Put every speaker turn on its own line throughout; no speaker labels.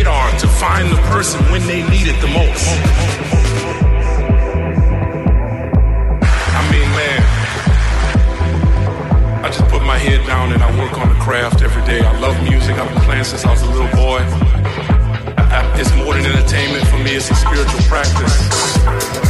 radar to find the person when they need it the most. I mean, man, I just put my head down and I work on the craft every day. I love music. I've been playing since I was a little boy. I, I, it's more than entertainment for me, it's a spiritual practice.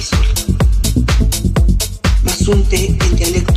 Más un Masunte Intelecto.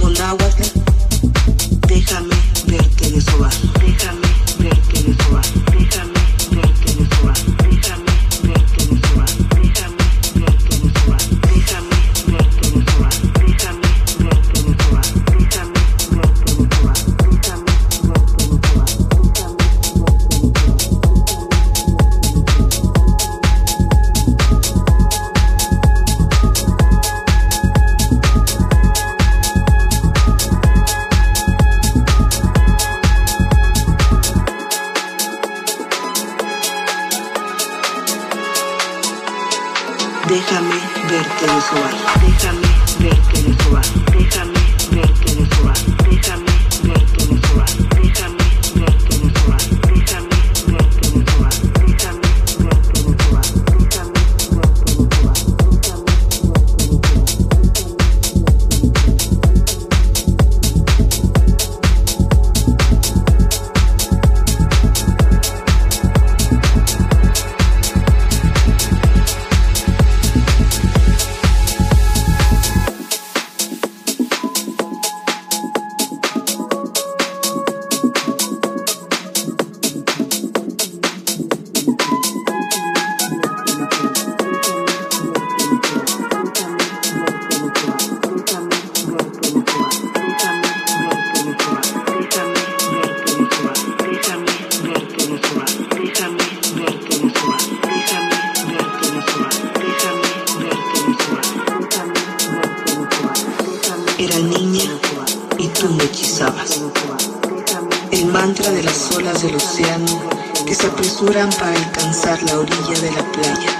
las olas del océano que se apresuran para alcanzar la orilla de la playa,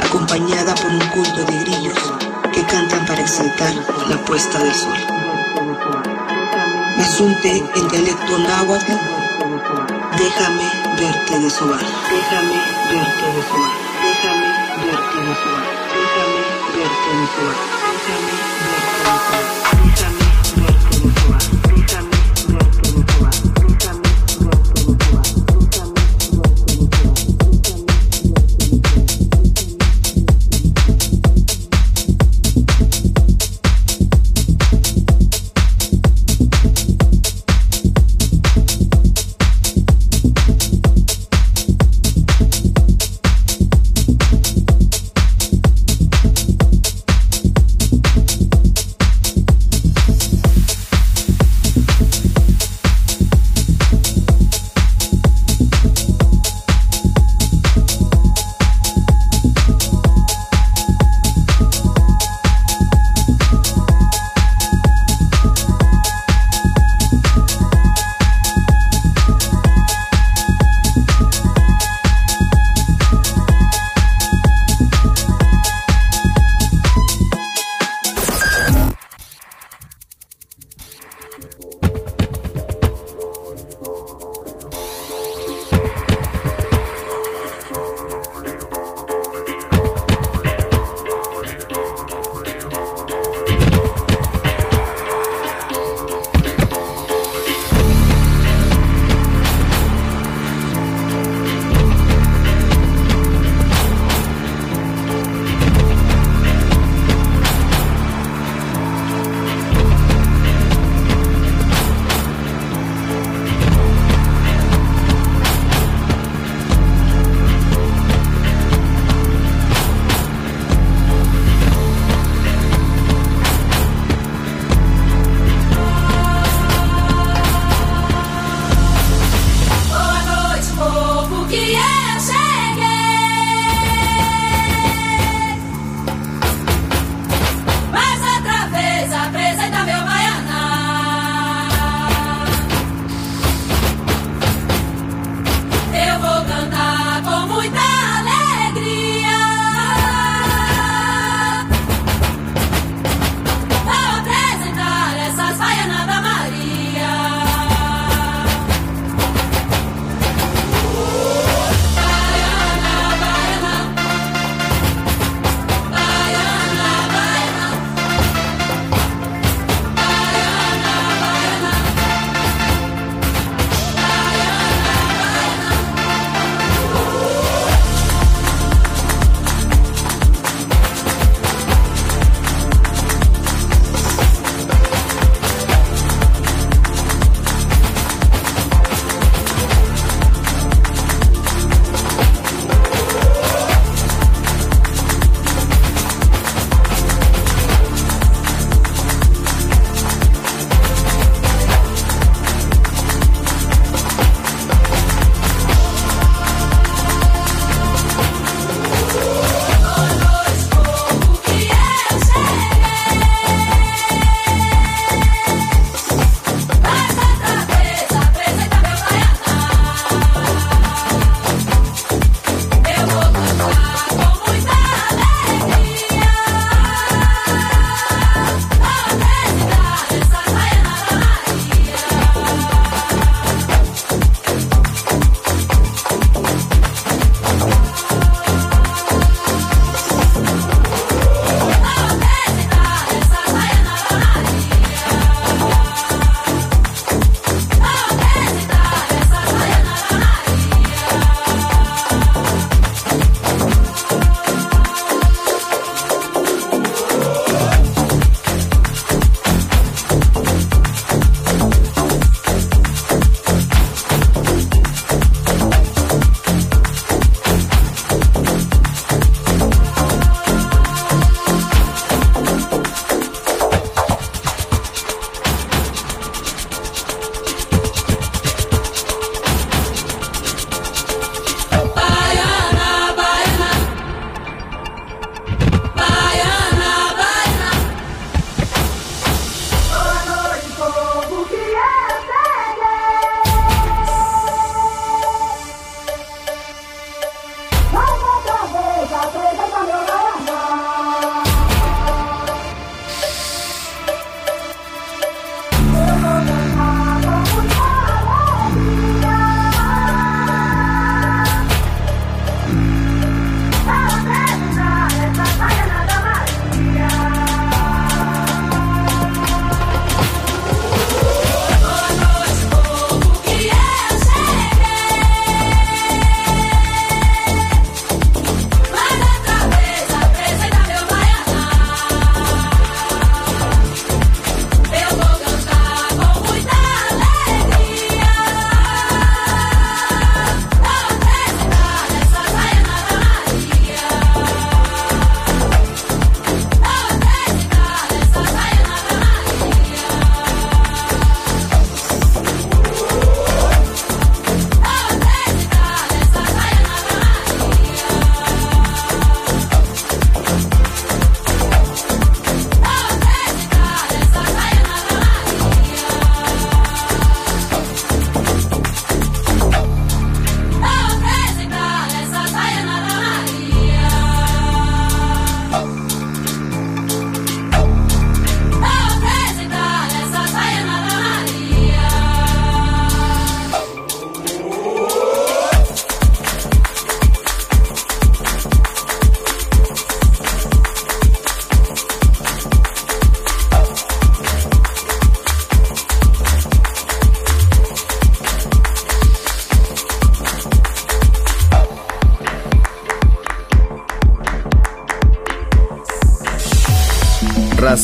acompañada por un culto de grillos que cantan para exaltar la puesta del sol. Asunte en dialecto náhuatl, déjame verte desovar, déjame verte desovar, déjame verte desovar, déjame verte desovar.